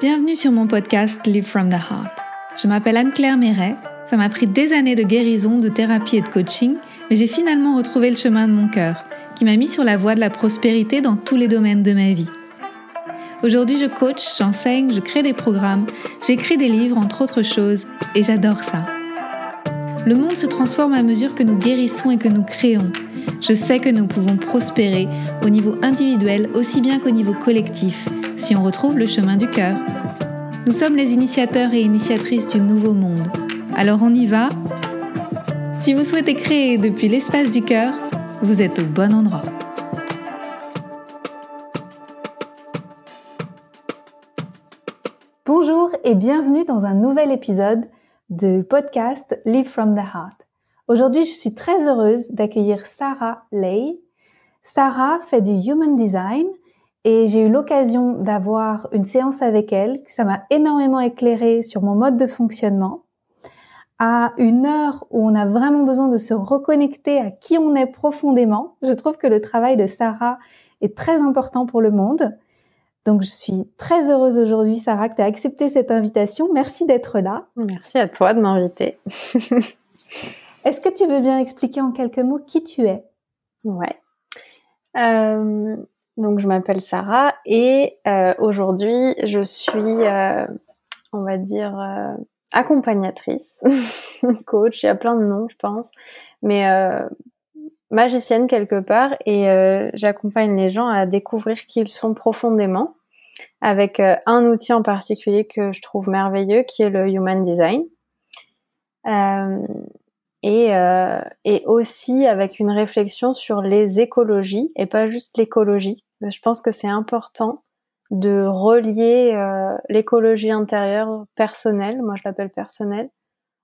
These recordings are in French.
Bienvenue sur mon podcast Live from the Heart. Je m'appelle Anne-Claire Méret. Ça m'a pris des années de guérison, de thérapie et de coaching, mais j'ai finalement retrouvé le chemin de mon cœur, qui m'a mis sur la voie de la prospérité dans tous les domaines de ma vie. Aujourd'hui, je coach, j'enseigne, je crée des programmes, j'écris des livres, entre autres choses, et j'adore ça. Le monde se transforme à mesure que nous guérissons et que nous créons. Je sais que nous pouvons prospérer au niveau individuel aussi bien qu'au niveau collectif si on retrouve le chemin du cœur. Nous sommes les initiateurs et initiatrices du nouveau monde. Alors on y va Si vous souhaitez créer depuis l'espace du cœur, vous êtes au bon endroit. Bonjour et bienvenue dans un nouvel épisode de podcast Live from the Heart. Aujourd'hui, je suis très heureuse d'accueillir Sarah Lay. Sarah fait du Human Design et j'ai eu l'occasion d'avoir une séance avec elle. Ça m'a énormément éclairé sur mon mode de fonctionnement. À une heure où on a vraiment besoin de se reconnecter à qui on est profondément, je trouve que le travail de Sarah est très important pour le monde. Donc, je suis très heureuse aujourd'hui, Sarah, que tu as accepté cette invitation. Merci d'être là. Merci à toi de m'inviter. Est-ce que tu veux bien expliquer en quelques mots qui tu es? Ouais. Euh, donc, je m'appelle Sarah et euh, aujourd'hui, je suis, euh, on va dire, accompagnatrice, coach. Il y a plein de noms, je pense, mais magicienne quelque part et j'accompagne les gens à découvrir qui ils sont profondément avec un outil en particulier que je trouve merveilleux qui est le Human Design. Et, euh, et aussi avec une réflexion sur les écologies et pas juste l'écologie. Je pense que c'est important de relier euh, l'écologie intérieure personnelle, moi je l'appelle personnelle,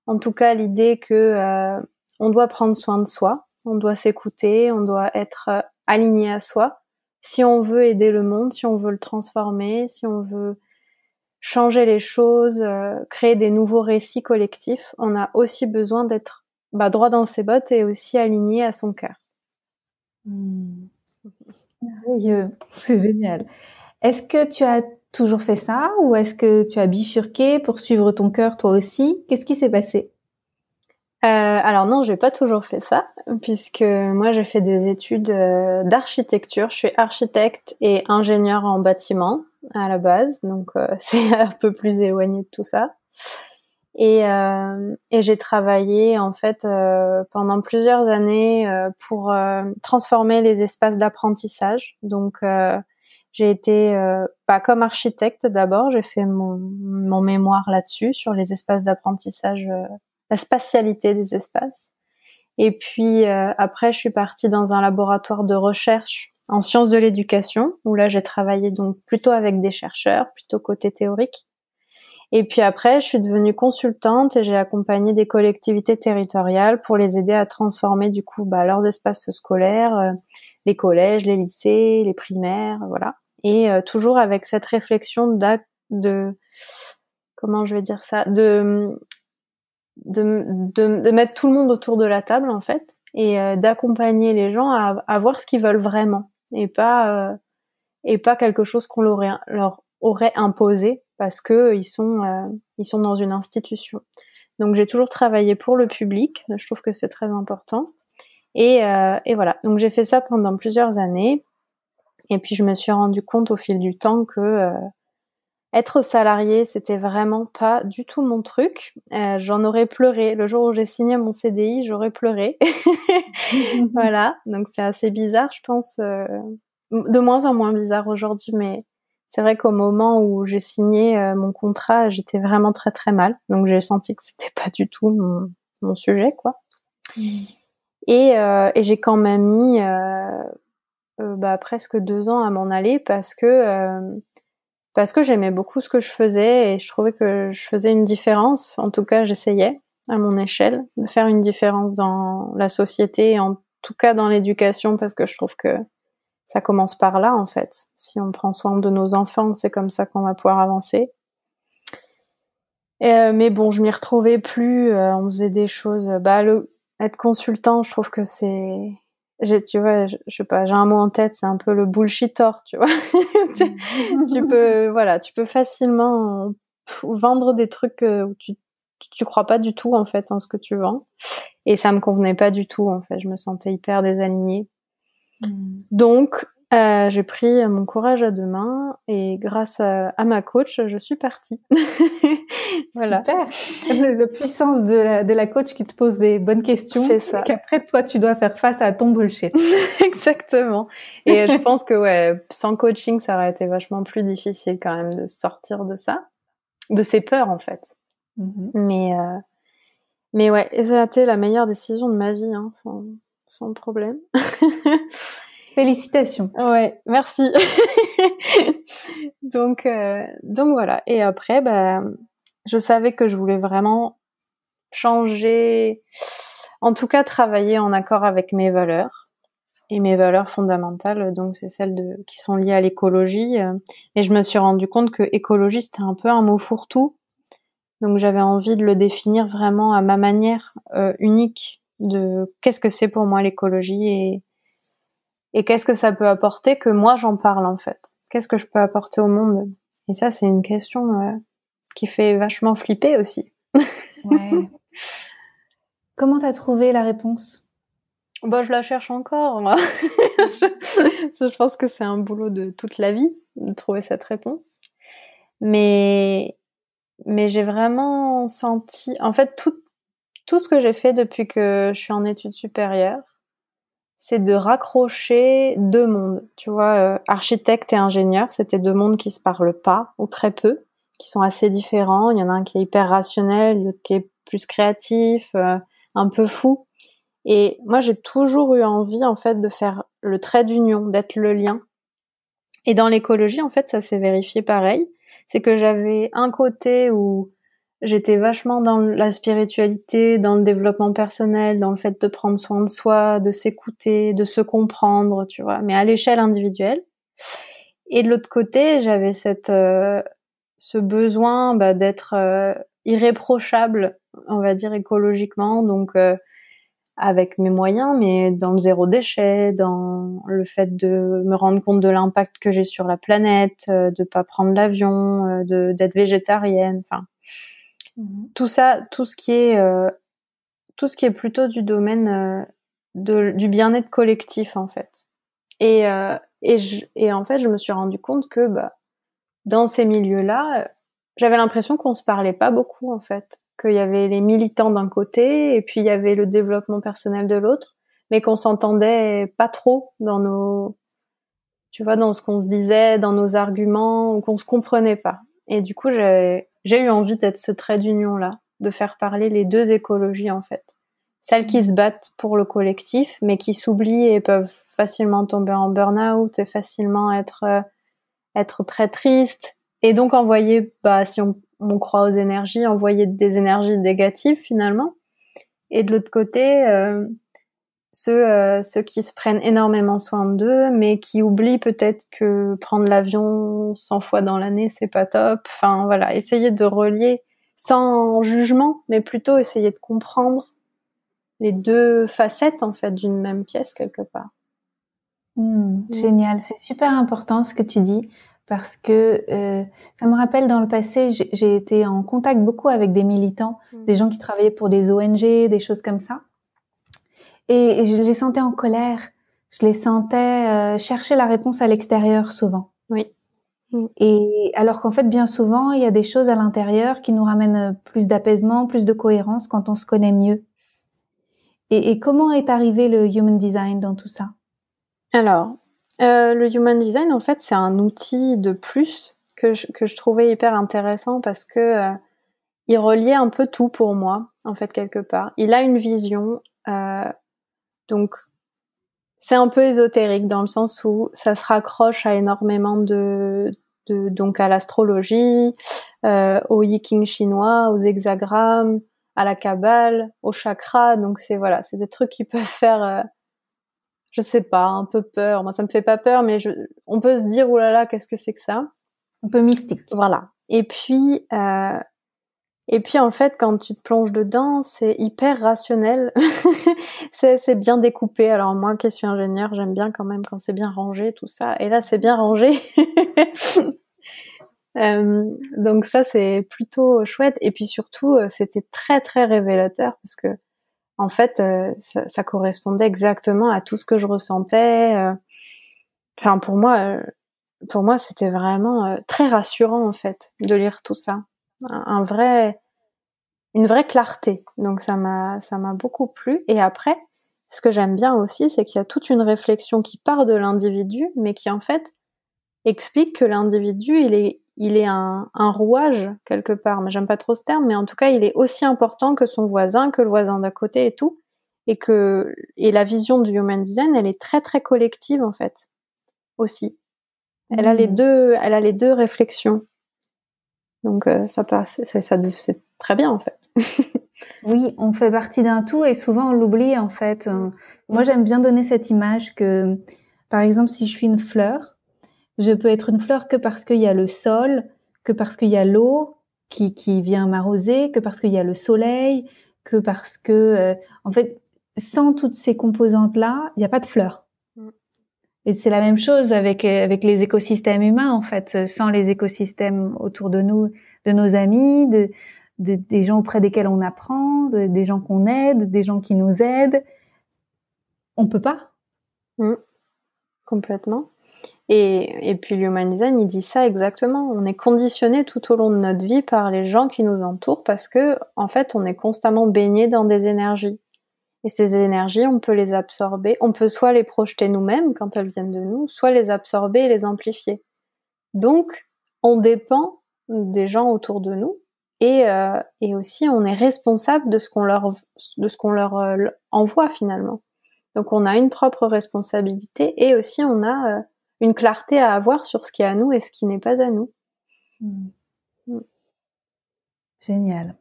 en tout cas l'idée que euh, on doit prendre soin de soi, on doit s'écouter, on doit être euh, aligné à soi. Si on veut aider le monde, si on veut le transformer, si on veut changer les choses, euh, créer des nouveaux récits collectifs, on a aussi besoin d'être bah, droit dans ses bottes et aussi aligné à son cœur. Mmh. Merveilleux, c'est génial. Est-ce que tu as toujours fait ça ou est-ce que tu as bifurqué pour suivre ton cœur toi aussi? Qu'est-ce qui s'est passé? Euh, alors non, j'ai pas toujours fait ça, puisque moi j'ai fait des études euh, d'architecture. Je suis architecte et ingénieur en bâtiment à la base, donc euh, c'est un peu plus éloigné de tout ça. Et, euh, et j'ai travaillé en fait euh, pendant plusieurs années euh, pour transformer les espaces d'apprentissage. Donc j'ai été pas bah, comme architecte d'abord, j'ai fait mon, mon mémoire là-dessus sur les espaces d'apprentissage la spatialité des espaces. Et puis euh, après, je suis partie dans un laboratoire de recherche en sciences de l'éducation, où là j'ai travaillé donc plutôt avec des chercheurs, plutôt côté théorique. Et puis après, je suis devenue consultante et j'ai accompagné des collectivités territoriales pour les aider à transformer du coup bah, leurs espaces scolaires, euh, les collèges, les lycées, les primaires, voilà. Et euh, toujours avec cette réflexion d'acte de comment je vais dire ça, de de, de, de, mettre tout le monde autour de la table en fait et euh, d'accompagner les gens à, à, voir ce qu'ils veulent vraiment et pas euh, et pas quelque chose qu'on leur aurait imposé parce que ils sont euh, ils sont dans une institution. Donc j'ai toujours travaillé pour le public, je trouve que c'est très important. Et, et voilà, donc j'ai fait ça pendant plusieurs années. Et puis je me suis rendu compte au fil du temps que être salarié, c'était vraiment pas du tout mon truc. Euh, J'en aurais pleuré. Le jour où j'ai signé mon CDI, j'aurais pleuré. voilà, donc c'est assez bizarre, je pense. Euh, de moins en moins bizarre aujourd'hui, mais c'est vrai qu'au moment où j'ai signé euh, mon contrat, j'étais vraiment très très mal. Donc j'ai senti que c'était pas du tout mon, mon sujet, quoi. Mm. Et, euh, et j'ai quand même mis bah, presque deux ans à m'en aller parce que parce que j'aimais beaucoup ce que je faisais et je trouvais que je faisais une différence. En tout cas, j'essayais à mon échelle de faire une différence dans la société, en tout cas dans l'éducation, parce que je trouve que ça commence par là en fait. Si on prend soin de nos enfants, c'est comme ça qu'on va pouvoir avancer. Euh, mais bon, je m'y retrouvais plus. Euh, on faisait des choses. Bah, le être consultant, je trouve que c'est tu vois, je, sais pas, j'ai un mot en tête, c'est un peu le bullshitor, tu vois. tu, peux, voilà, tu peux facilement vendre des trucs où tu, tu crois pas du tout en fait en ce que tu vends. Et ça me convenait pas du tout en fait. Je me sentais hyper désalignée. Mm. Donc euh, j'ai pris mon courage à deux mains et grâce à, ma coach, je suis partie. voilà. Super. La puissance de la, de la coach qui te pose des bonnes questions. C'est ça. Qu'après, toi, tu dois faire face à ton bullshit. Exactement. Et je pense que ouais, sans coaching, ça aurait été vachement plus difficile quand même de sortir de ça, de ces peurs en fait. Mm-hmm. Mais euh, mais ouais, ça a été la meilleure décision de ma vie, hein, sans, sans problème. Félicitations. Ouais, merci. donc, euh, donc voilà. Et après, bah, je savais que je voulais vraiment changer, en tout cas travailler en accord avec mes valeurs et mes valeurs fondamentales. Donc c'est celles de, qui sont liées à l'écologie. Et je me suis rendu compte que écologie c'était un peu un mot fourre-tout. Donc j'avais envie de le définir vraiment à ma manière euh, unique de qu'est-ce que c'est pour moi l'écologie et et qu'est-ce que ça peut apporter que moi j'en parle en fait Qu'est-ce que je peux apporter au monde? Et ça, c'est une question euh, qui fait vachement flipper aussi. ouais. Comment t'as trouvé la réponse? Bah, je la cherche encore. Moi. je, je pense que c'est un boulot de toute la vie de trouver cette réponse. Mais mais j'ai vraiment senti, en fait, tout tout ce que j'ai fait depuis que je suis en études supérieures, c'est de raccrocher deux mondes. Tu vois, euh, architecte et ingénieur, c'était deux mondes qui se parlent pas ou très peu, qui sont assez différents. Il y en a un qui est hyper rationnel, l'autre qui est plus créatif, euh, un peu fou. Et moi, j'ai toujours eu envie, en fait, de faire le trait d'union, d'être le lien. Et dans l'écologie, en fait, ça s'est vérifié pareil. C'est que j'avais un côté où j'étais vachement dans la spiritualité, dans le développement personnel, dans le fait de prendre soin de soi, de s'écouter, de se comprendre, tu vois, mais à l'échelle individuelle. Et de l'autre côté, j'avais cette euh, ce besoin bah, d'être euh, irréprochable, on va dire écologiquement, donc euh, avec mes moyens, mais dans le zéro déchet, dans le fait de me rendre compte de l'impact que j'ai sur la planète, de pas prendre l'avion, de d'être végétarienne, enfin Mhm. Tout ça, tout ce qui est, euh, tout ce qui est plutôt du domaine euh, de, du bien-être collectif en fait. Et, euh, et, je, et en fait, je me suis rendu compte que bah, dans ces milieux-là, j'avais l'impression qu'on se parlait pas beaucoup en fait, qu'il y avait les militants d'un côté et puis il y avait le développement personnel de l'autre, mais qu'on s'entendait pas trop dans nos, tu vois, dans ce qu'on se disait, dans nos arguments, ou qu'on se comprenait pas. Et du coup, j'ai j'ai eu envie d'être ce trait d'union là, de faire parler les deux écologies en fait. Celles qui se battent pour le collectif, mais qui s'oublient et peuvent facilement tomber en burn-out et facilement être euh, être très triste et donc envoyer, bah si on, on croit aux énergies, envoyer des énergies négatives finalement. Et de l'autre côté, euh, ceux, euh, ceux qui se prennent énormément soin d'eux, mais qui oublient peut-être que prendre l'avion 100 fois dans l'année, c'est pas top. Enfin voilà, essayer de relier sans jugement, mais plutôt essayer de comprendre les deux facettes en fait d'une même pièce quelque part. Hmm, génial, c'est super important ce que tu dis parce que euh, ça me rappelle dans le passé, j'ai été en contact beaucoup avec des militants, hmm. des gens qui travaillaient pour des ONG, des choses comme ça. Et, je les sentais en colère. Je les sentais euh, chercher la réponse à l'extérieur souvent. Oui. Mm. Et alors qu'en fait, bien souvent, il y a des choses à l'intérieur qui nous ramènent euh, plus d'apaisement, plus de cohérence quand on se connaît mieux. Et, et comment est arrivé le human design dans tout ça? Alors, euh, le human design, en fait, c'est un outil de plus que je, que je trouvais hyper intéressant parce que euh, il reliait un peu tout pour moi, en fait, quelque part. Il a une vision. Euh, donc, c'est un peu ésotérique dans le sens où ça se raccroche à énormément de, donc à l'astrologie, euh, au yiking chinois, aux hexagrammes, à la kabbale, au chakra. Donc c'est voilà, c'est des trucs qui peuvent faire, euh, je sais pas, un peu peur. Moi, ça me fait pas peur, mais on peut se dire oulala, qu'est-ce que c'est que ça? Un peu mystique. Voilà. Et puis euh, Et puis en fait, quand tu te plonges dedans, c'est hyper rationnel. c'est bien découpé. Alors moi, qui suis ingénieur, j'aime bien quand même quand c'est bien rangé, tout ça. Et là, c'est bien rangé. euh, donc ça, c'est plutôt chouette. Et puis surtout, euh, c'était très très révélateur parce que en fait, euh, ça, ça, correspondait exactement à tout ce que je ressentais. Enfin, pour moi, pour moi, c'était vraiment très rassurant en fait de lire tout ça un vrai, une vraie clarté. Donc ça m'a, ça m'a beaucoup plu. Et après, ce que j'aime bien aussi, c'est qu'il y a toute une réflexion qui part de l'individu, mais qui en fait explique que l'individu, il est, il est un, un rouage quelque part. Mais j'aime pas trop ce terme, mais en tout cas, il est aussi important que son voisin, que le voisin d'à côté et tout. Et que, et la vision du human design, elle est très très collective en fait, aussi. Elle a les mmh. deux, elle a les deux réflexions. Donc euh, ça passe, ça, ça c'est très bien en fait. oui, on fait partie d'un tout et souvent on l'oublie en fait. Euh, moi j'aime bien donner cette image que, par exemple, si je suis une fleur, je peux être une fleur que parce qu'il y a le sol, que parce qu'il y a l'eau qui, qui vient m'arroser, que parce qu'il y a le soleil, que parce que, euh, en fait, sans toutes ces composantes là, il n'y a pas de fleur. Et c'est la même chose avec avec les écosystèmes humains en fait. Sans les écosystèmes autour de nous, de nos amis, de, de des gens auprès desquels on apprend, des gens qu'on aide, des gens qui nous aident, on peut pas. Mmh. Complètement. Et, et puis l'human il dit ça exactement. On est conditionné tout au long de notre vie par les gens qui nous entourent parce que en fait, on est constamment baigné dans des énergies. Et ces énergies, on peut les absorber. On peut soit les projeter nous-mêmes quand elles viennent de nous, soit les absorber et les amplifier. Donc, on dépend des gens autour de nous et, euh, et aussi on est responsable de ce qu'on leur de ce qu'on leur euh, envoie finalement. Donc, on a une propre responsabilité et aussi on a euh, une clarté à avoir sur ce qui est à nous et ce qui n'est pas à nous. Mmh. Mmh. Génial.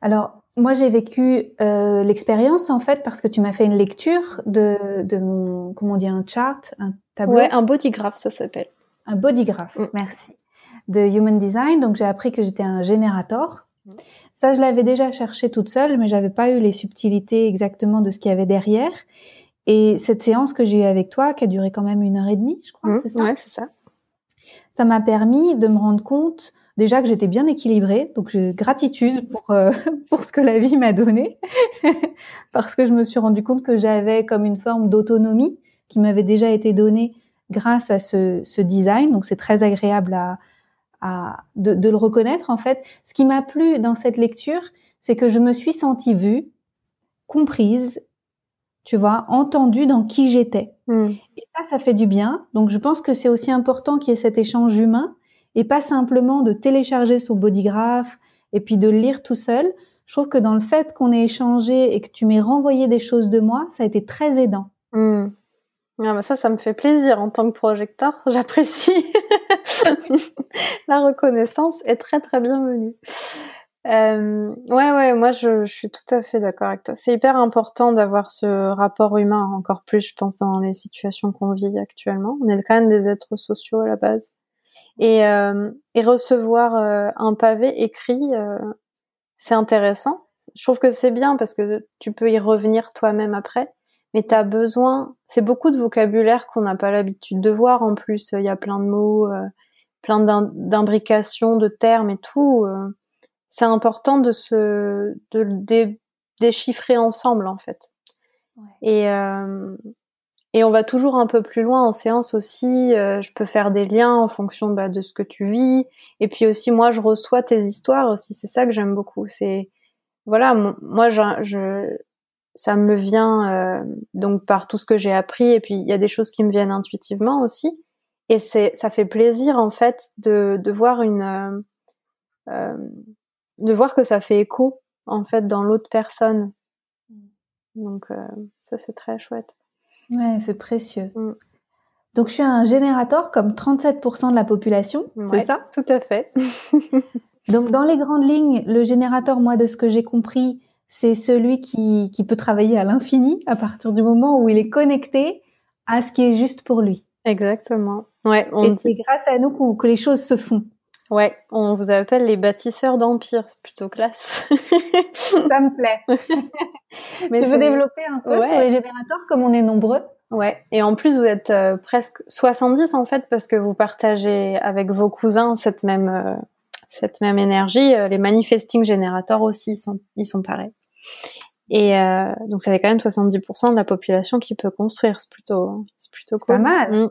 Alors, moi, j'ai vécu euh, l'expérience en fait parce que tu m'as fait une lecture de, de mon, comment on dit, un chart, un tableau. Ouais, un bodygraph, ça s'appelle. Un bodygraph, mm. merci. De Human Design. Donc, j'ai appris que j'étais un générateur. Mm. Ça, je l'avais déjà cherché toute seule, mais j'avais pas eu les subtilités exactement de ce qu'il y avait derrière. Et cette séance que j'ai eue avec toi, qui a duré quand même une heure et demie, je crois, mm. c'est ça? Ouais, c'est ça. Ça m'a permis de me rendre compte déjà que j'étais bien équilibrée, donc j'ai gratitude pour euh, pour ce que la vie m'a donné, parce que je me suis rendu compte que j'avais comme une forme d'autonomie qui m'avait déjà été donnée grâce à ce, ce design. Donc c'est très agréable à, à de, de, le reconnaître en fait. Ce qui m'a plu dans cette lecture, c'est que je me suis sentie vue, comprise, tu vois, entendue dans qui j'étais. Hmm. Et ça, ça fait du bien. Donc je pense que c'est aussi important qu'il y ait cet échange humain et pas simplement de télécharger son bodygraph et puis de le lire tout seul. Je trouve que dans le fait qu'on ait échangé et que tu m'aies renvoyé des choses de moi, ça a été très aidant. Hmm. Ah bah ça, ça me fait plaisir en tant que projecteur. J'apprécie. La reconnaissance est très très bienvenue. Euh, ouais, ouais, moi je, je suis tout à fait d'accord avec toi. C'est hyper important d'avoir ce rapport humain, encore plus, je pense, dans les situations qu'on vit actuellement. On est quand même des êtres sociaux à la base et, euh, et recevoir euh, un pavé écrit, euh, c'est intéressant. Je trouve que c'est bien parce que tu peux y revenir toi-même après, mais tu as besoin, c'est beaucoup de vocabulaire qu'on n'a pas l'habitude de voir en plus, il y a plein de mots, plein d'imbrications, de termes et tout. c'est important de se de déchiffrer ensemble en fait. Ouais. Et, et on va toujours un peu plus loin en séance aussi. Euh, je peux faire des liens en fonction bah, de ce que tu vis. Et puis aussi, moi, je reçois tes histoires aussi. C'est ça que j'aime beaucoup. C'est voilà, moi, ça me vient euh, donc par tout ce que j'ai appris. Et puis il y a des choses qui me viennent intuitivement aussi. Et c'est, ça fait plaisir en fait de, voir une, euh, de voir que ça fait écho en fait dans l'autre personne. Donc ça c'est très chouette. Ouais, c'est précieux. Mm. Donc, je suis un générateur comme 37% de la population, c'est ça? Tout à fait. Donc, dans les grandes lignes, le générateur, moi, de ce que j'ai compris, c'est celui qui, qui peut travailler à l'infini à partir du moment où il est connecté à ce qui est juste pour lui. Exactement. Ouais, on Et c'est grâce à nous que, que les choses se font. Ouais, on vous appelle les bâtisseurs d'empire, c'est plutôt classe. Ça me plaît. Mais tu veux développer un peu sur les générateurs comme on est nombreux? Ouais, et en plus vous êtes euh, presque 70 en fait parce que vous partagez avec vos cousins cette même euh, cette même énergie. Euh, les manifesting générateurs aussi ils sont ils sont pareils. Et donc ça fait quand même 70% de la population qui peut construire, c'est plutôt c'est plutôt cool. Pas mal. Mm.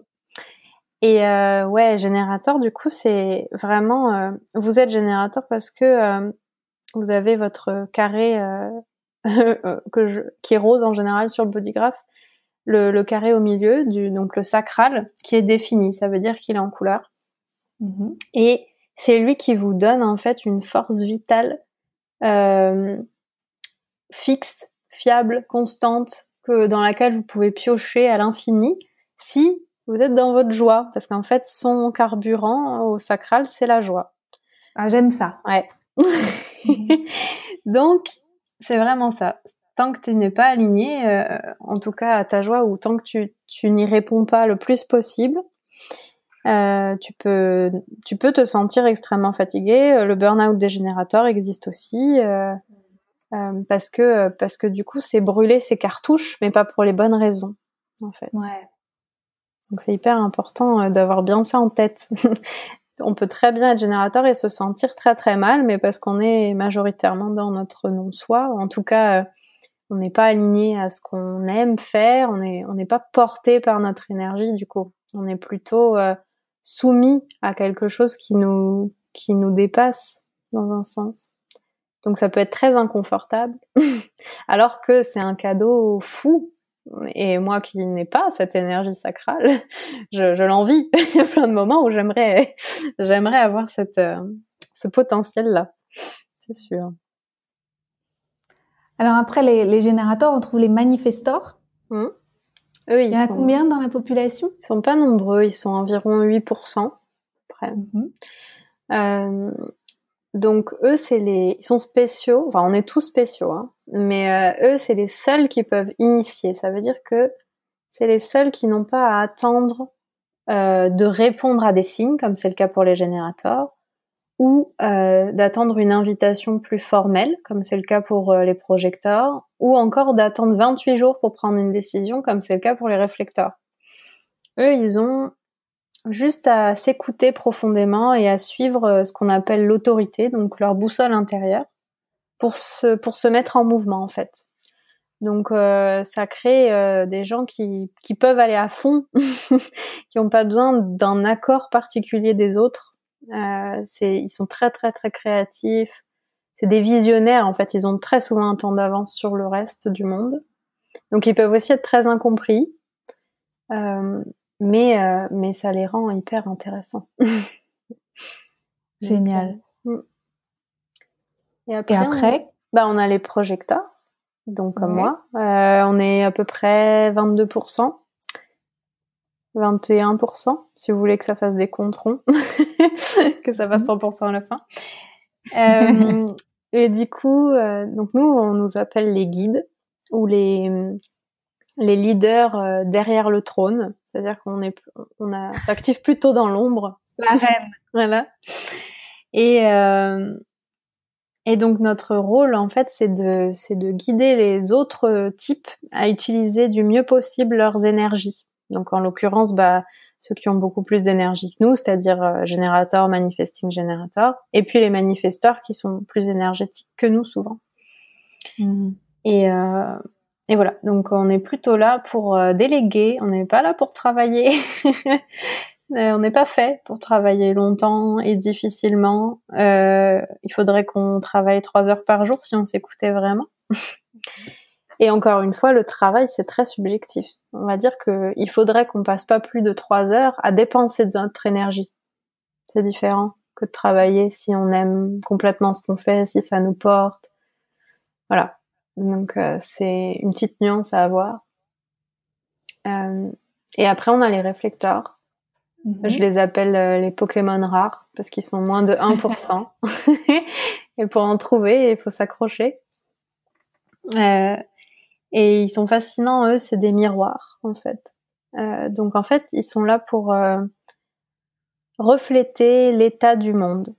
Et euh, ouais, générateur, du coup, c'est vraiment... Euh, vous êtes générateur parce que euh, vous avez votre carré que je, qui est rose en général sur le bodygraph, le, le, carré au milieu, du, donc le sacral, qui est défini. Ça veut dire qu'il est en couleur. Mm-hmm. Et c'est lui qui vous donne en fait une force vitale fixe, fiable, constante, que dans laquelle vous pouvez piocher à l'infini si vous êtes dans votre joie, parce qu'en fait, son carburant au sacral, c'est la joie. Ah, j'aime ça. Ouais. Donc, c'est vraiment ça. Tant que tu n'es pas aligné, euh, en tout cas à ta joie, ou tant que tu, tu n'y réponds pas le plus possible, euh, tu peux tu peux te sentir extrêmement fatigué. Le burn-out dégénérateur existe aussi euh, euh, parce que parce que du coup c'est brûler ses cartouches, mais pas pour les bonnes raisons en fait. Ouais. Donc c'est hyper important euh, d'avoir bien ça en tête. on peut très bien être générateur et se sentir très très mal, mais parce qu'on est majoritairement dans notre non-soi, en tout cas, euh, on n'est pas aligné à ce qu'on aime faire, on n'est on n'est pas porté par notre énergie du coup, on est plutôt euh, soumis à quelque chose qui nous qui nous dépasse dans un sens. Donc ça peut être très inconfortable, alors que c'est un cadeau fou et moi qui n'ai pas cette énergie sacrale, je, je l'envie. Il y a plein de moments où j'aimerais, j'aimerais avoir cette, euh, ce potentiel-là. C'est sûr. Alors après les, les, générateurs, on trouve les manifestors. Hum. Eux, ils Il y en a combien dans la population? Ils sont pas nombreux, ils sont environ 8%. Près. Mmh. Euh, donc eux, c'est les, ils sont spéciaux. Enfin, on est tous spéciaux, hein. mais euh, eux, c'est les seuls qui peuvent initier. Ça veut dire que c'est les seuls qui n'ont pas à attendre euh, de répondre à des signes, comme c'est le cas pour les générateurs, ou euh, d'attendre une invitation plus formelle, comme c'est le cas pour les projecteurs, ou encore d'attendre 28 jours pour prendre une décision, comme c'est le cas pour les réflecteurs. Eux, ils ont juste à s'écouter profondément et à suivre euh, ce qu'on appelle l'autorité, donc leur boussole intérieure, pour se, pour se mettre en mouvement en fait. Donc euh, ça crée euh, des gens qui, qui peuvent aller à fond, qui n'ont pas besoin d'un accord particulier des autres. Euh, ils sont très très très créatifs. C'est des visionnaires en fait. Ils ont très souvent un temps d'avance sur le reste du monde. Donc ils peuvent aussi être très incompris. Mais, euh, mais ça les rend hyper intéressants. Génial. Euh, mm. Et après, on, bah, on a les projecteurs, donc comme moi. Euh, on est à peu près 22%. 21%, si vous voulez que ça fasse des comptes ronds, que ça fasse 100% à la fin. Euh, et du coup, euh, donc nous, on nous appelle les guides ou les les leaders derrière le trône. C'est-à-dire qu'on est, on a, s'active plutôt dans l'ombre. La reine. voilà. Et euh, et donc notre rôle en fait, c'est de, c'est de guider les autres types à utiliser du mieux possible leurs énergies. Donc en l'occurrence, bah ceux qui ont beaucoup plus d'énergie que nous, c'est-à-dire euh, générateurs, manifesting générateurs, et puis les manifesteurs qui sont plus énergétiques que nous souvent. Mmh. Et, euh, et voilà, donc on est plutôt là pour euh, déléguer, on n'est pas là pour travailler. Euh, on n'est pas fait pour travailler longtemps et difficilement. Euh, il faudrait qu'on travaille trois heures par jour si on s'écoutait vraiment. et encore une fois, le travail, c'est très subjectif. On va dire qu'il faudrait qu'on passe pas plus de trois heures à dépenser notre énergie. C'est différent que de travailler si on aime complètement ce qu'on fait, si ça nous porte. Voilà. Donc euh, c'est une petite nuance à avoir. Euh, et après on a les réflecteurs. Mhm. Je les appelle euh, les Pokémon rares parce qu'ils sont moins de 1%. et pour en trouver, il faut s'accrocher. Et ils sont fascinants, eux, c'est des miroirs en fait. donc en fait, ils sont là pour refléter l'état du monde.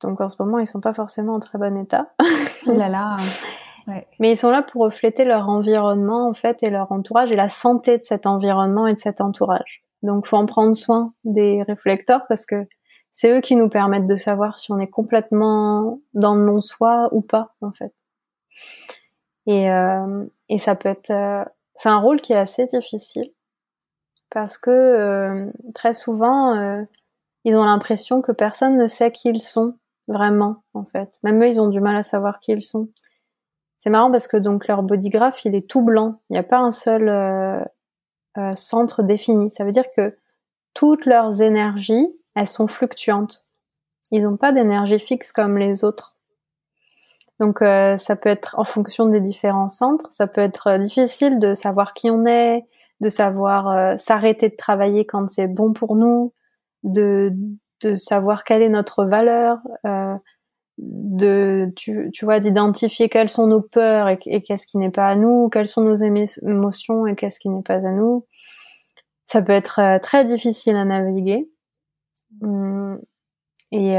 Donc en ce moment, ils sont pas forcément en très bon état. oh là là. Mais ils sont là pour refléter leur environnement en fait et leur entourage et la santé de cet environnement et de cet entourage. Donc faut en prendre soin des réflecteurs parce que c'est eux qui nous permettent de savoir si on est complètement dans le non-soi ou pas en fait. Et, euh, et ça peut être, euh, c'est un rôle qui est assez difficile parce que euh, très souvent euh, ils ont l'impression que personne ne sait qui ils sont vraiment en fait. Même eux ils ont du mal à savoir qui ils sont. C'est marrant parce que donc leur bodygraph il est tout blanc. Il n'y a pas un seul euh, centre défini. Ça veut dire que toutes leurs énergies elles sont fluctuantes. Ils n'ont pas d'énergie fixe comme les autres. Donc euh, ça peut être en fonction des différents centres, ça peut être euh, difficile de savoir qui on est, de savoir euh, s'arrêter de travailler quand c'est bon pour nous, de savoir quelle est notre valeur, de tu, tu vois d'identifier quelles sont nos peurs et, qu'est-ce qui n'est pas à nous, quelles sont nos émotions et qu'est-ce qui n'est pas à nous. Ça peut être très difficile à naviguer. Hum, et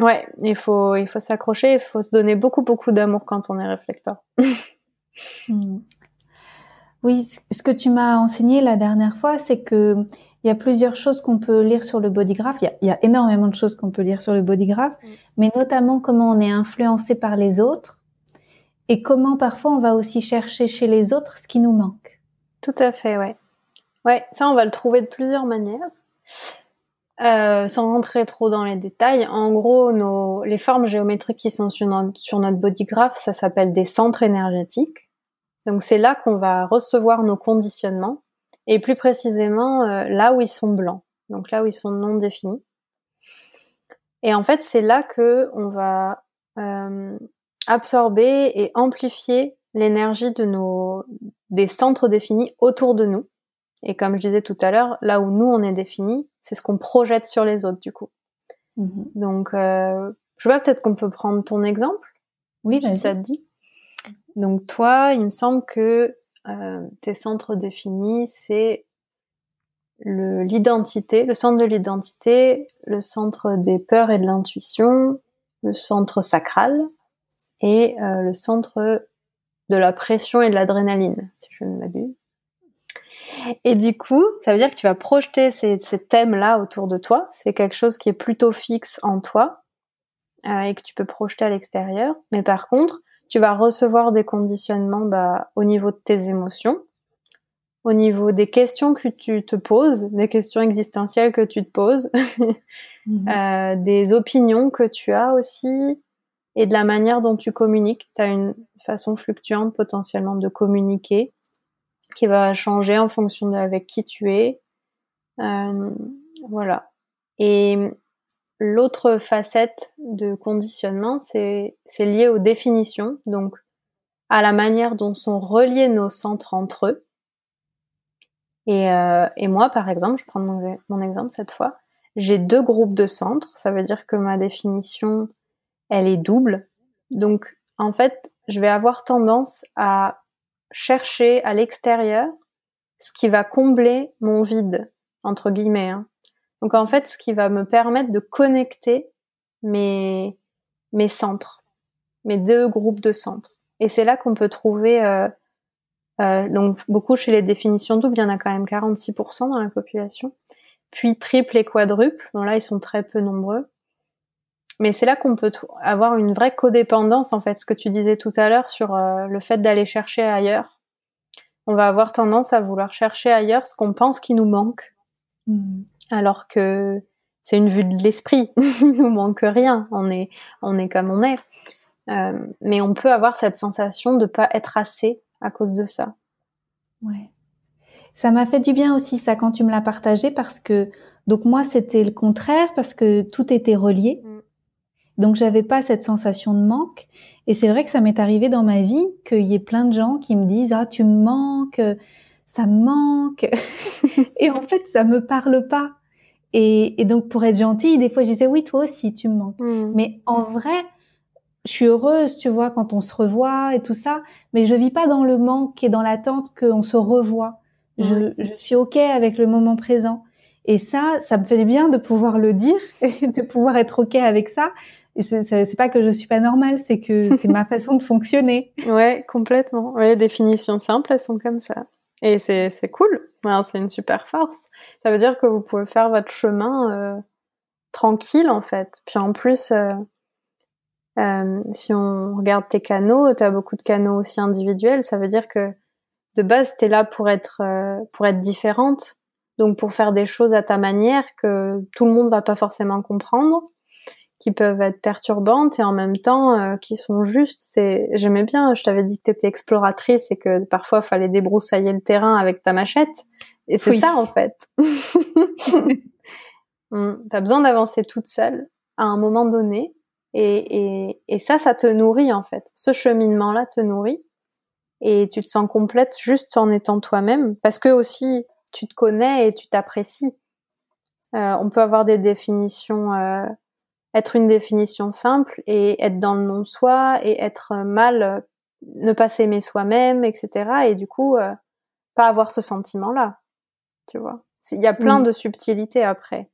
Ouais, il faut, il faut s'accrocher, il faut se donner beaucoup, beaucoup d'amour quand on est réflecteur. Hmm. Oui, ce que tu m'as enseigné la dernière fois, c'est que il y a plusieurs choses qu'on peut lire sur le bodygraph. Il y a, il y a énormément de choses qu'on peut lire sur le bodygraph, mm. mais notamment comment on est influencé par les autres et comment parfois on va aussi chercher chez les autres ce qui nous manque. Tout à fait, ouais. Ouais, ça on va le trouver de plusieurs manières. Euh, sans rentrer trop dans les détails, en gros, nos, les formes géométriques qui sont sur notre, sur notre bodygraph, ça s'appelle des centres énergétiques. Donc c'est là qu'on va recevoir nos conditionnements, et plus précisément euh, là où ils sont blancs, donc là où ils sont non définis. Et en fait, c'est là que on va euh, absorber et amplifier l'énergie de nos des centres définis autour de nous. Et comme je disais tout à l'heure, là où nous on est défini, c'est ce qu'on projette sur les autres du coup. Mhm. Donc, euh, je vois peut-être qu'on peut prendre ton exemple. Oui, si ça te dit. Donc toi, il me semble que euh, tes centres définis, c'est l'identité, le, centre de l'identité, le centre des peurs et de l'intuition, le centre sacral et euh, le centre de la pression et de l'adrénaline, si je ne m'abuse. Et du coup, ça veut dire que tu vas projeter ces, thèmes-là autour de toi. C'est quelque chose qui est plutôt fixe en toi euh, et que tu peux projeter à l'extérieur. Mais par contre, tu vas recevoir des conditionnements bah, au niveau de tes émotions, au niveau des questions que tu te poses, des questions existentielles que tu te poses, mhm. euh, des opinions que tu as aussi, et de la manière dont tu communiques. Tu as une façon fluctuante potentiellement de communiquer qui va changer en fonction de avec qui tu es. Euh, voilà. Et l'autre facette de conditionnement, c'est lié aux définitions, donc à la manière dont sont reliés nos centres entre eux. Et, euh, et moi, par exemple, je prends mon, mon exemple cette fois, j'ai deux groupes de centres, ça veut dire que ma définition, elle est double. Donc, en fait, je vais avoir tendance à chercher à l'extérieur ce qui va combler mon vide, entre guillemets. Hein. Donc en fait, ce qui va me permettre de connecter mes, centres, mes deux groupes de centres. Et c'est là qu'on peut trouver, euh, euh, donc beaucoup chez les définitions doubles, il y en a quand même 46% dans la population. Puis triple et quadruple, bon là ils sont très peu nombreux. Mais c'est là qu'on peut avoir une vraie codépendance, en fait, ce que tu disais tout à l'heure sur euh, le fait d'aller chercher ailleurs. On va avoir tendance à vouloir chercher ailleurs ce qu'on pense qui nous manque, mmh. Alors que c'est une vue de l'esprit. Il nous manque rien. On est, on est comme on est. Euh, mais on peut avoir cette sensation de pas être assez à cause de ça. Ouais. Ça m'a fait du bien aussi ça quand tu me l'as partagé parce que donc moi c'était le contraire parce que tout était relié. Mmh. Donc j'avais pas cette sensation de manque. Et c'est vrai que ça m'est arrivé dans ma vie qu'il y ait plein de gens qui me disent ah tu me manques, ça me manque. et en fait ça me parle pas. Et, donc pour être gentille, des fois je disais oui toi aussi tu me manques. Hmm. Mais en vrai, je suis heureuse, tu vois, quand on se revoit et tout ça. Mais je vis pas dans le manque et dans l'attente qu'on se revoie. Je, je suis ok avec le moment présent. Et ça, ça me fait du bien de pouvoir le dire et de pouvoir être ok avec ça. C'est pas que je suis pas normale, c'est que c'est ma façon de fonctionner. Ouais, complètement. les définitions simples, elles sont comme ça. Et c'est cool. C'est une super force. Ça veut dire que vous pouvez faire votre chemin euh, tranquille en fait. Puis en plus, euh, euh, si on regarde tes canaux, tu as beaucoup de canaux aussi individuels. Ça veut dire que de base, tu es là pour être, pour être différente. Donc pour faire des choses à ta manière que tout le monde va pas forcément comprendre qui peuvent être perturbantes et en même temps euh, qui sont justes. C'est, j'aimais bien. Je t'avais dit que t'étais exploratrice et que parfois fallait débroussailler le terrain avec ta machette. Et c'est ça en fait. Hmm. T'as besoin d'avancer toute seule à un moment donné et, et, et ça, ça te nourrit en fait. Ce cheminement-là te nourrit et tu te sens complète juste en étant toi-même parce que aussi tu te connais et tu t'apprécies. Euh, on peut avoir des définitions euh, être une définition simple et être dans le non-soi et être mal, euh, ne pas s'aimer soi-même, etc. Et du coup, euh, pas avoir ce sentiment-là, tu vois. Il y a plein de subtilités après.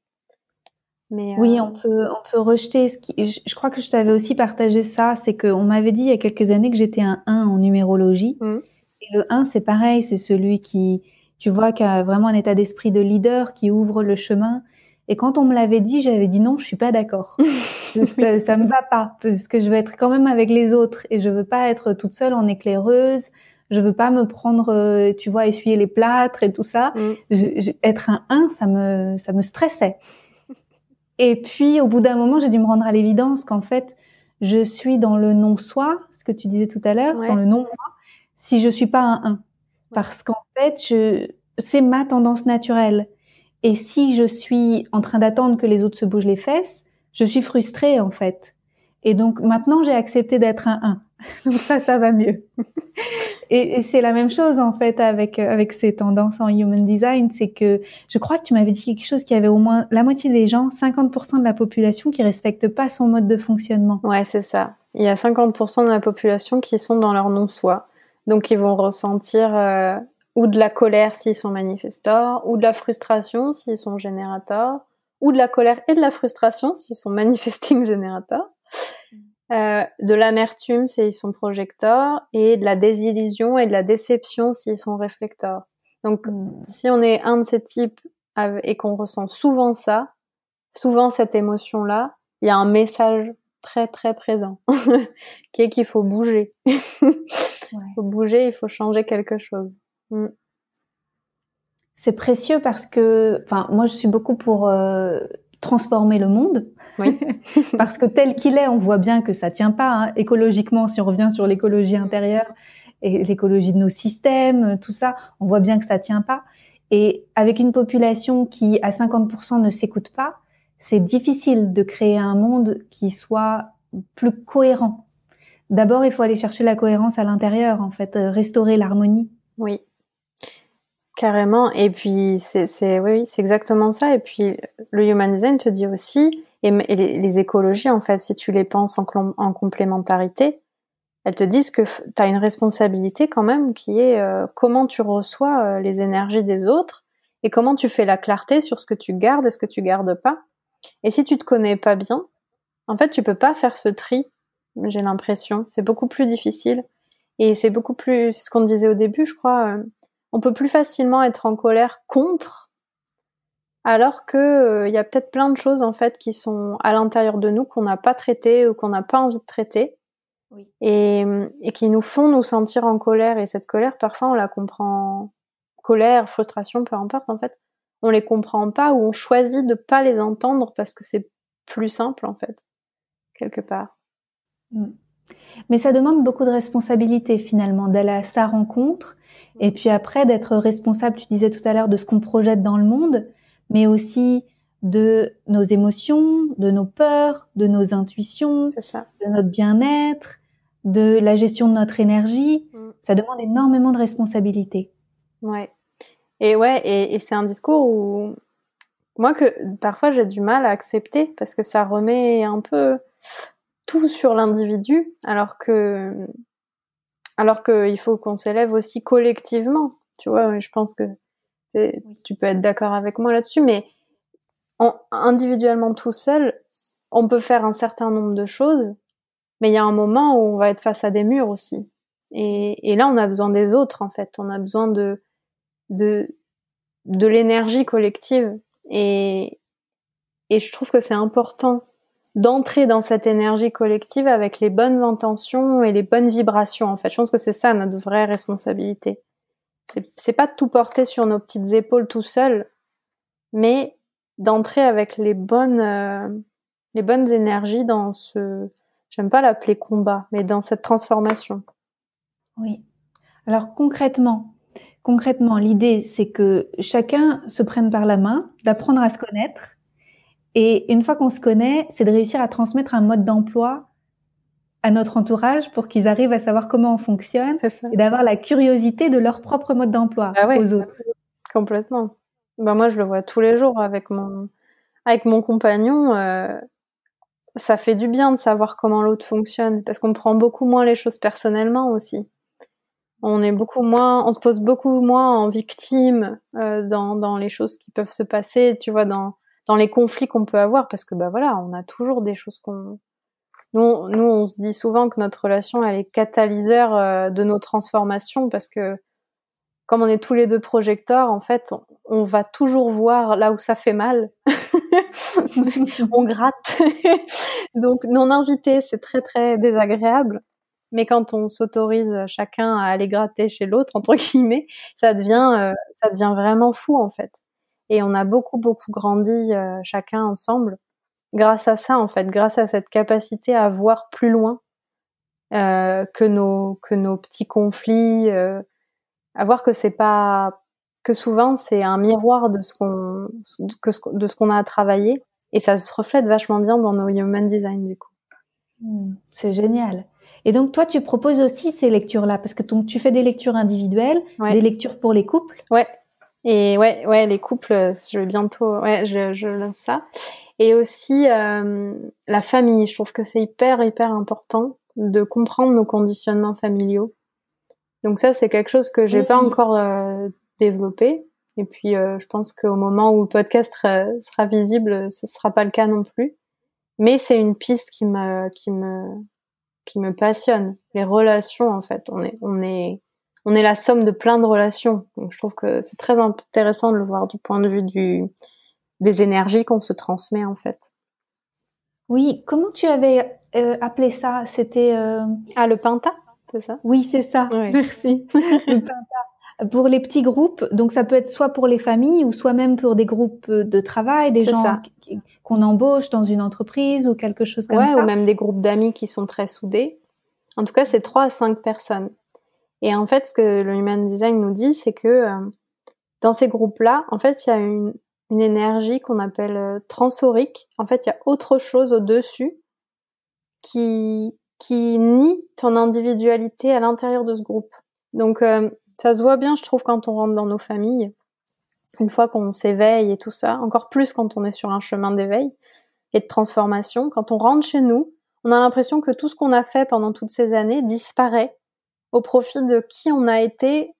Mais Oui, euh, on peut, on peut rejeter. Ce qui... je, crois que je t'avais aussi partagé ça, c'est qu'on m'avait dit il y a quelques années que j'étais un 1 en numérologie. Mmh. Et le 1, c'est pareil, c'est celui qui, tu vois, qui a vraiment un état d'esprit de leader, qui ouvre le chemin et quand on me l'avait dit, j'avais dit non, je suis pas d'accord. ça, ça me va pas parce que je veux être quand même avec les autres et je veux pas être toute seule en éclaireuse. Je veux pas me prendre, euh, tu vois, essuyer les plâtres et tout ça. Mm. être un 1, ça me, ça me stressait. Et puis, au bout d'un moment, j'ai dû me rendre à l'évidence qu'en fait, je suis dans le non-soi, ce que tu disais tout à l'heure, dans le non-moi, si je suis pas un 1. Parce qu'en fait, je, c'est ma tendance naturelle. Et si je suis en train d'attendre que les autres se bougent les fesses, je suis frustrée en fait. Et donc maintenant, j'ai accepté d'être un 1. Donc ça, ça va mieux. et, c'est la même chose en fait avec avec ces tendances en human design, c'est que je crois que tu m'avais dit quelque chose qu'il y avait au moins la moitié des gens, 50% de la population qui respecte pas son mode de fonctionnement. Ouais, c'est ça. Il y a 50% de la population qui sont dans leur non-soi. Donc ils vont ressentir euh, ou de la colère s'ils sont manifestors, ou de la frustration s'ils sont générateurs, ou de la colère et de la frustration s'ils sont manifesting générateurs, euh, de l'amertume s'ils sont projecteurs, et de la désillusion et de la déception s'ils sont réflecteurs. Donc, hmm. si on est un de ces types et qu'on ressent souvent ça, souvent cette émotion-là, il y a un message très très présent qui est qu'il faut bouger. Il faut bouger, il faut changer quelque chose. Mm. C'est précieux parce que, enfin, moi je suis beaucoup pour euh, transformer le monde. Oui. parce que tel qu'il est, on voit bien que ça tient pas. Hein. Écologiquement, si on revient sur l'écologie intérieure et l'écologie de nos systèmes, tout ça, on voit bien que ça tient pas. Et avec une population qui à 50% ne s'écoute pas, c'est difficile de créer un monde qui soit plus cohérent. D'abord, il faut aller chercher la cohérence à l'intérieur, en fait, euh, restaurer l'harmonie. Oui, Carrément. Et puis, c'est, c'est, oui, c'est exactement ça. Et puis, le human design te dit aussi, et, les, écologies, en fait, si tu les penses en, en complémentarité, elles te disent que tu as une responsabilité quand même qui est euh, comment tu reçois euh, les énergies des autres et comment tu fais la clarté sur ce que tu gardes et ce que tu gardes pas. Et si tu te connais pas bien, en fait, tu peux pas faire ce tri. J'ai l'impression, c'est beaucoup plus difficile et c'est beaucoup plus, c'est ce qu'on disait au début, je crois. Euh, on peut plus facilement être en colère contre, alors que il euh, y a peut-être plein de choses en fait qui sont à l'intérieur de nous qu'on n'a pas traitées ou qu'on n'a pas envie de traiter. Et, qui nous font nous sentir en colère. Et cette colère, parfois, on la comprend, colère, frustration, peu importe, en fait, on les comprend pas ou on choisit de pas les entendre parce que c'est plus simple, en fait, quelque part. Mm. Mais ça demande beaucoup de responsabilité, finalement, d'aller à sa rencontre et puis après, d'être responsable, tu disais tout à l'heure, de ce qu'on projette dans le monde, mais aussi de nos émotions, de nos peurs, de nos intuitions, de notre bien-être, de la gestion de notre énergie. Mm. Ça demande énormément de responsabilité. Ouais. Et ouais, et, c'est un discours où moi que parfois j'ai du mal à accepter parce que ça remet un peu tout sur l'individu, alors que alors qu'il faut qu'on s'élève aussi collectivement. Tu vois, je pense que tu peux être d'accord avec moi là-dessus, mais individuellement tout seul, on peut faire un certain nombre de choses, mais il y a un moment où on va être face à des murs aussi. Et, et là, on a besoin des autres, en fait. On a besoin de, de, de l'énergie collective. Et, et je trouve que c'est important d'entrer dans cette énergie collective avec les bonnes intentions et les bonnes vibrations, en fait. Je pense que c'est ça notre vraie responsabilité. C'est pas de tout porter sur nos petites épaules tout seul, mais d'entrer avec les bonnes, euh, les bonnes énergies dans ce, j'aime pas l'appeler combat, mais dans cette transformation. Oui. Alors concrètement, concrètement, l'idée c'est que chacun se prenne par la main, d'apprendre à se connaître, et une fois qu'on se connaît, c'est de réussir à transmettre un mode d'emploi à notre entourage pour qu'ils arrivent à savoir comment on fonctionne et d'avoir la curiosité de leur propre mode d'emploi ah aux autres. Complètement. Ben moi, je le vois tous les jours avec mon avec mon compagnon. Euh, ça fait du bien de savoir comment l'autre fonctionne parce qu'on prend beaucoup moins les choses personnellement aussi. On est beaucoup moins, on se pose beaucoup moins en victime euh, dans dans les choses qui peuvent se passer. Tu vois dans dans les conflits qu'on peut avoir parce que bah voilà, on a toujours des choses qu'on nous, nous on se dit souvent que notre relation elle est catalyseur euh, de nos transformations parce que comme on est tous les deux projecteurs, en fait, on, va toujours voir là où ça fait mal. on gratte. Donc, non invité, c'est très très désagréable. Mais quand on s'autorise chacun à aller gratter chez l'autre, entre guillemets, ça devient, euh, ça devient vraiment fou en fait. Et on a beaucoup, beaucoup grandi euh, chacun ensemble grâce à ça, en fait, grâce à cette capacité à voir plus loin euh, que nos que nos petits conflits, euh, à voir que c'est pas que souvent c'est un miroir de ce qu'on de ce qu'on a à travailler et ça se reflète vachement bien dans nos human design du coup. Hmm, c'est génial. Et donc toi tu proposes aussi ces lectures là parce que tu fais des lectures individuelles, des lectures pour les couples. Ouais. Et ouais, ouais, les couples, euh, je vais bientôt, ouais, je, je lance ça. Et aussi euh, la famille. Je trouve que c'est hyper, hyper important de comprendre nos conditionnements familiaux. Donc ça, c'est quelque chose que j'ai pas encore euh, développé. Et puis, euh, je pense qu'au moment où le podcast sera, sera, visible, ce sera pas le cas non plus. Mais c'est une piste qui me, qui me, qui me passionne. Les relations, en fait, on est, on est on est la somme de plein de relations. Donc, je trouve que c'est très intéressant de le voir du point de vue du, des énergies qu'on se transmet en fait. Oui, comment tu avais euh, appelé ça? C'était euh... ah le Pinta, c'est ça? Oui, c'est ça. Merci. le Pinta. Pour les petits groupes, donc ça peut être soit pour les familles ou soit même pour des groupes de travail, des gens qu'on embauche dans une entreprise ou quelque chose comme ça. ou même des groupes d'amis qui sont très soudés. En tout cas, c'est trois à cinq personnes. Et en fait, ce que le Human Design nous dit, c'est que euh, dans ces groupes-là, en fait, il y a une, énergie qu'on appelle euh, transorique. En fait, il y a autre chose au-dessus qui, qui nie ton individualité à l'intérieur de ce groupe. Donc, euh, ça se voit bien, je trouve, quand on rentre dans nos familles, une fois qu'on s'éveille et tout ça, encore plus quand on est sur un chemin d'éveil et de transformation, quand on rentre chez nous, on a l'impression que tout ce qu'on a fait pendant toutes ces années disparaît au profit de qui on a été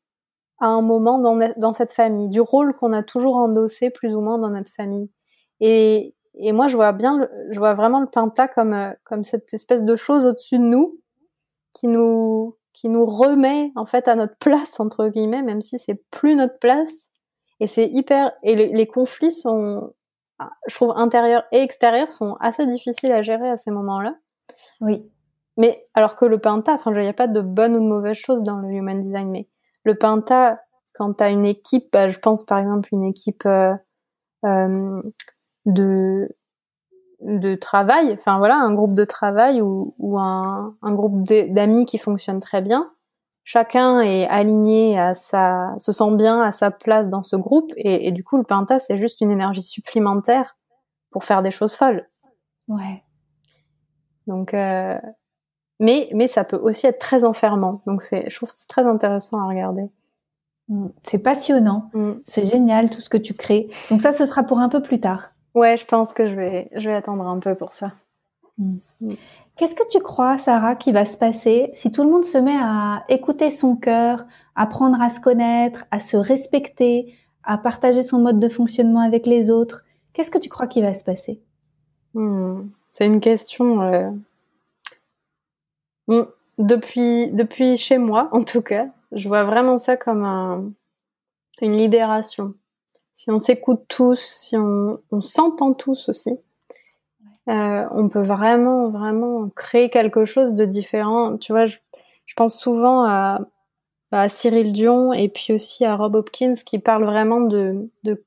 à un moment dans, cette famille, du rôle qu'on a toujours endossé plus ou moins dans notre famille. Et, moi, je vois bien, je vois vraiment le penta comme, euh, comme cette espèce de chose au-dessus de nous qui nous, qui nous remet en fait à notre place entre guillemets, même si c'est plus notre place. Et c'est hyper. Et les conflits sont, je trouve intérieurs et extérieurs sont assez difficiles à gérer à ces moments-là. Oui. Mais alors que le Penta, enfin, il n'y a pas de bonne ou de mauvaise chose dans le Human Design, mais le Penta, quand tu as une équipe, bah, je pense par exemple une équipe euh, euh, de de travail, enfin voilà, un groupe de travail ou, ou un, un groupe d'amis qui fonctionne très bien. Chacun est aligné à sa, se sent bien à sa place dans ce groupe et, et du coup le Penta c'est juste une énergie supplémentaire pour faire des choses folles. Ouais. Donc euh, mais, mais ça peut aussi être très enfermant. Donc c'est, je trouve c'est très intéressant à regarder. Mm. C'est passionnant. Mm. C'est génial tout ce que tu crées. Donc ça, ce sera pour un peu plus tard. Ouais, je pense que je vais, je vais attendre un peu pour ça. Mm. Qu'est-ce que tu crois, Sarah, qui va se passer si tout le monde se met à écouter son cœur, apprendre à se connaître, à se respecter, à partager son mode de fonctionnement avec les autres? Qu'est-ce que tu crois qui va se passer? Hmm, C'est une question. Euh, depuis, depuis chez moi, en tout cas, je vois vraiment ça comme une libération. Si on s'écoute tous, si on, s'entend tous aussi, euh, on peut vraiment, vraiment créer quelque chose de différent. Tu vois, je, pense souvent à, à, Cyril Dion et puis aussi à Rob Hopkins qui parlent vraiment de, de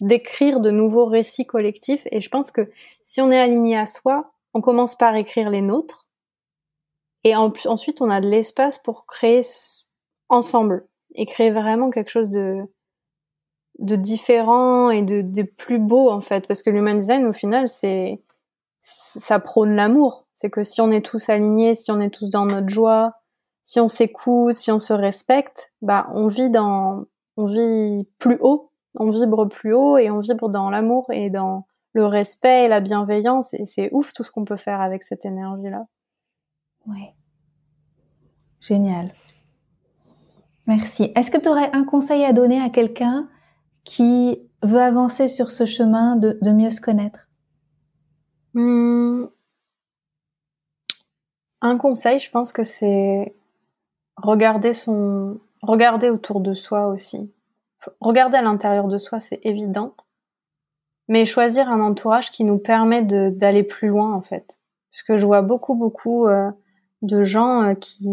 d'écrire de nouveaux récits collectifs. Et je pense que si on est aligné à soi, on commence par écrire les nôtres. Et ensuite, on a de l'espace pour créer ensemble et créer vraiment quelque chose de, différent et de, de plus beau, en fait. Parce que l'human design, au final, c'est, ça prône l'amour. C'est que si on est tous alignés, si on est tous dans notre joie, si on s'écoute, si on se respecte, bah, on vit dans, on vit plus haut on vibre plus haut et on vibre dans l'amour et dans le respect et la bienveillance. Et c'est ouf tout ce qu'on peut faire avec cette énergie-là. Ouais. Génial. Merci. Est-ce que tu aurais un conseil à donner à quelqu'un qui veut avancer sur ce chemin de, mieux se connaître? Hmm. Un conseil, je pense que c'est regarder son, regarder autour de soi aussi regarder à l'intérieur de soi, c'est évident, mais choisir un entourage qui nous permet d'aller plus loin en fait. Parce que je vois beaucoup beaucoup euh, de gens euh, qui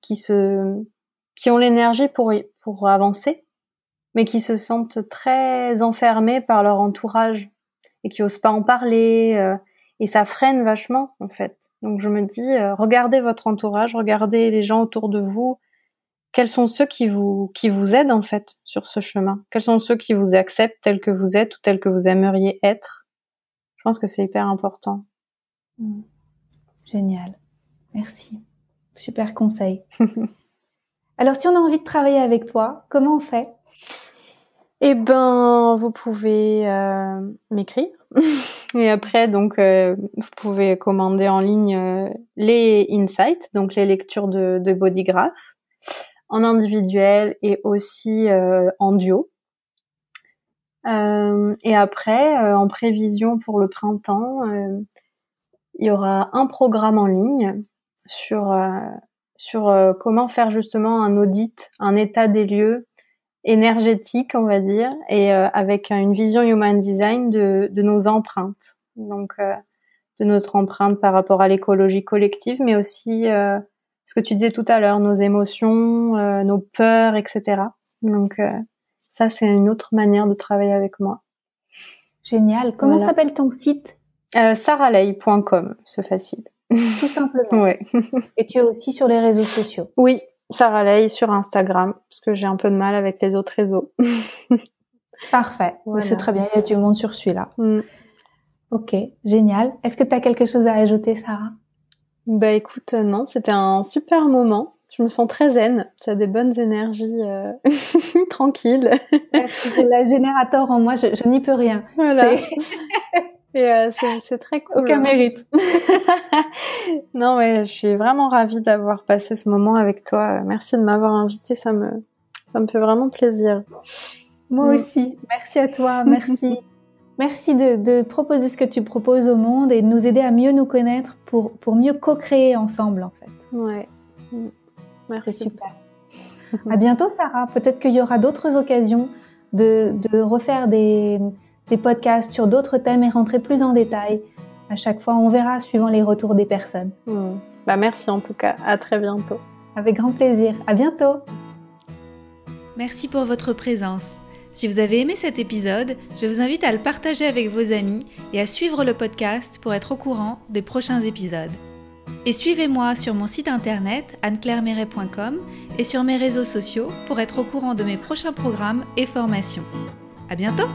qui se qui ont l'énergie pour pour avancer, mais qui se sentent très enfermés par leur entourage et qui osent pas en parler euh, et ça freine vachement en fait. Donc je me dis regardez votre entourage, regardez les gens autour de vous, quels sont ceux qui vous qui vous aident en fait sur ce chemin? Quels sont ceux qui vous acceptent tel que vous êtes ou tel que vous aimeriez être? Je pense que c'est hyper important. Hmm. Génial. Merci. Super conseil. Alors si on a envie de travailler avec toi, comment on fait? Eh ben, vous pouvez euh, m'écrire. Et après, donc, euh, vous pouvez commander en ligne euh, les insights, donc les lectures de, Bodygraph en individuel et aussi en duo. Et après, en prévision pour le printemps, il y aura un programme en ligne sur sur comment faire justement un audit, un état des lieux énergétique, on va dire, et avec une vision human design de, de nos empreintes. Donc, de notre empreinte par rapport à l'écologie collective, mais aussi ce que tu disais tout à l'heure, nos émotions, euh, nos peurs, etc. Donc euh, ça, c'est une autre manière de travailler avec moi. Génial. Comment s'appelle ton site? Euh, saralei.com, c'est facile. Tout simplement. ouais. Et tu es aussi sur les réseaux sociaux. Oui, Sarah sur Instagram, parce que j'ai un peu de mal avec les autres réseaux. Parfait. C'est très bien, il y a du monde sur celui-là. Mm. Ok, génial. Est-ce que tu as quelque chose à ajouter, Sarah? Bah écoute, euh, non, c'était un super moment. Je me sens très zen. Tu as des bonnes énergies euh... tranquilles. La générateur en moi, je, n'y peux rien. Voilà. Et euh, c'est très cool. Aucun mérite. non, mais je suis vraiment ravie d'avoir passé ce moment avec toi. Merci de m'avoir invité, ça me, ça me fait vraiment plaisir. Moi mm. aussi. Merci à toi. Merci. Merci de, proposer ce que tu proposes au monde et de nous aider à mieux nous connaître pour, pour mieux co-créer ensemble, en fait. Ouais. Merci. C'est super. à bientôt, Sarah. Peut-être qu'il y aura d'autres occasions de, de refaire des, des, podcasts sur d'autres thèmes et rentrer plus en détail. À chaque fois, on verra suivant les retours des personnes. Hmm. Bah, merci en tout cas. À très bientôt. Avec grand plaisir. À bientôt. Merci pour votre présence. Si vous avez aimé cet épisode, je vous invite à le partager avec vos amis et à suivre le podcast pour être au courant des prochains épisodes. Et suivez-moi sur mon site internet anneclairemeret.com et sur mes réseaux sociaux pour être au courant de mes prochains programmes et formations. À bientôt!